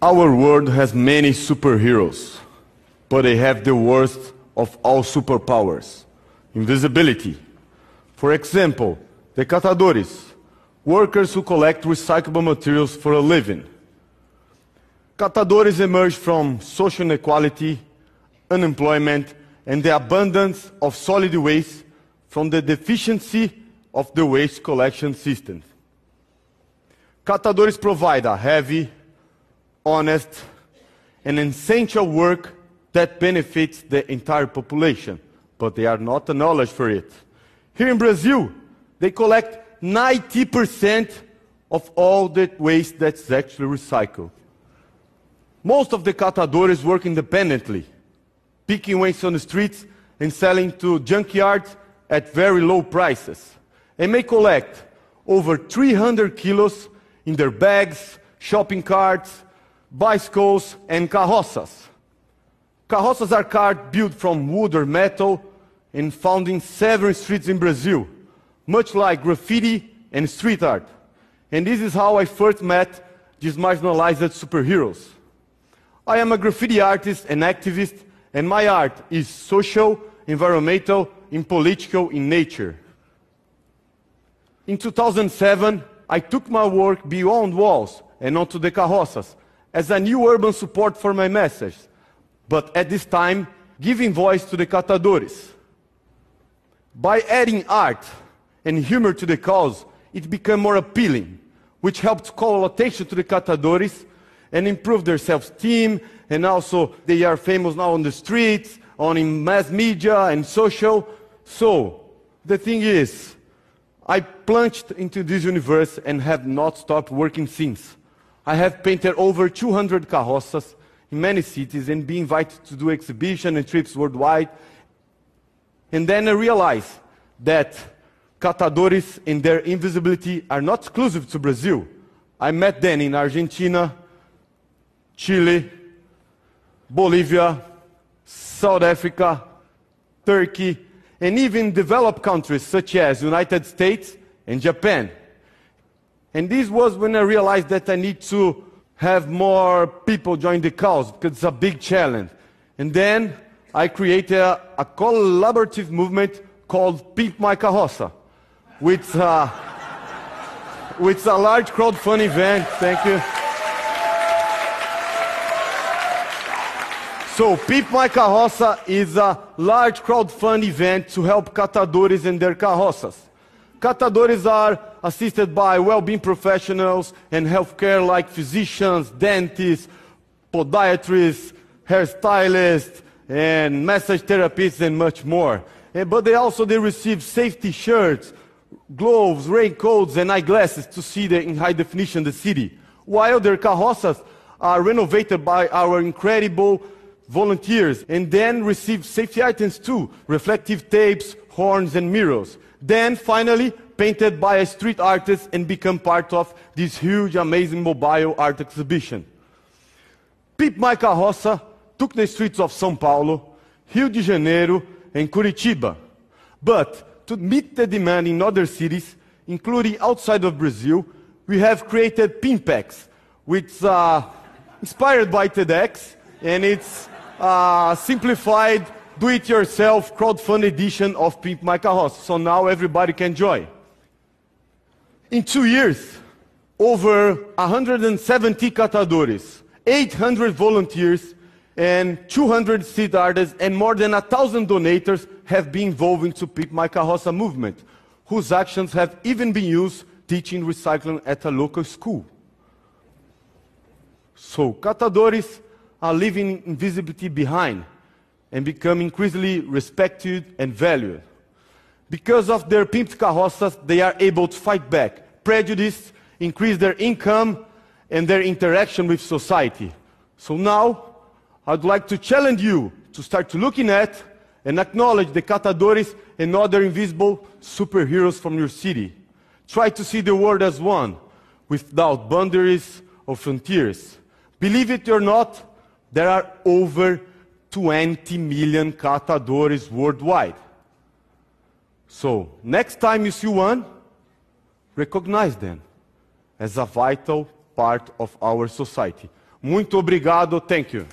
Our world has many superheroes, but they have the worst of all superpowers invisibility. For example, the catadores, workers who collect recyclable materials for a living. Catadores emerge from social inequality, unemployment, and the abundance of solid waste from the deficiency of the waste collection system. Catadores provide a heavy, honest, and essential work that benefits the entire population, but they are not acknowledged for it. Here in Brazil, they collect 90% of all the waste that's actually recycled. Most of the catadores work independently, picking waste on the streets and selling to junkyards at very low prices. They may collect over 300 kilos in their bags, shopping carts, bicycles, and carroças. Carroças are cars built from wood or metal and found in several streets in Brazil, much like graffiti and street art. And this is how I first met these marginalized superheroes. I am a graffiti artist and activist, and my art is social, environmental, and political in nature. In 2007, I took my work beyond walls and onto the carroças as a new urban support for my message, but at this time, giving voice to the catadores. By adding art and humor to the cause, it became more appealing, which helped call attention to the catadores and improve their self-esteem, and also they are famous now on the streets, on in mass media and social. So, the thing is, I plunged into this universe and have not stopped working since. I have painted over 200 carroças in many cities and been invited to do exhibitions and trips worldwide. And then I realized that catadores and their invisibility are not exclusive to Brazil. I met them in Argentina, Chile, Bolivia, South Africa, Turkey, and even developed countries such as the United States and Japan. And this was when I realized that I need to have more people join the cause because it's a big challenge. And then I created a, a collaborative movement called Pimp My Carroça, which, uh, which is a large crowdfunding event. Thank you. So, Pimp My Carroça is a large crowdfunding event to help catadores and their carroças. Catadores are assisted by well-being professionals and healthcare like physicians, dentists, podiatrists, hairstylists, and massage therapists, and much more. Eh, But they also they receive safety shirts, gloves, raincoats, and eyeglasses to see the, in high definition the city. While their carroças are renovated by our incredible volunteers and then receive safety items too, reflective tapes, horns, and mirrors. Then finally painted by a street artist and become part of this huge, amazing mobile art exhibition. Pimp My Carroça took the streets of São Paulo, Rio de Janeiro, and Curitiba. But to meet the demand in other cities, including outside of Brazil, we have created Pimpex, which uh, inspired by TEDx, and it's a simplified, do-it-yourself crowdfund edition of Pimp My Carroça. So now everybody can join. In two years, over 170 catadores, 800 volunteers, and 200 street artists, and more than 1,000 donators have been involved into Pimp My Carroça movement, whose actions have even been used teaching recycling at a local school. So, catadores are leaving invisibility behind and become increasingly respected and valued. Because of their pimped carroças, they are able to fight back prejudice, increase their income, and their interaction with society. So now, I'd like to challenge you to start looking at and acknowledge the catadores and other invisible superheroes from your city. Try to see the world as one, without boundaries or frontiers. Believe it or not, there are over 20 million catadores worldwide. So, next time you see one, recognize them as a vital part of our society. Muito obrigado. Thank you.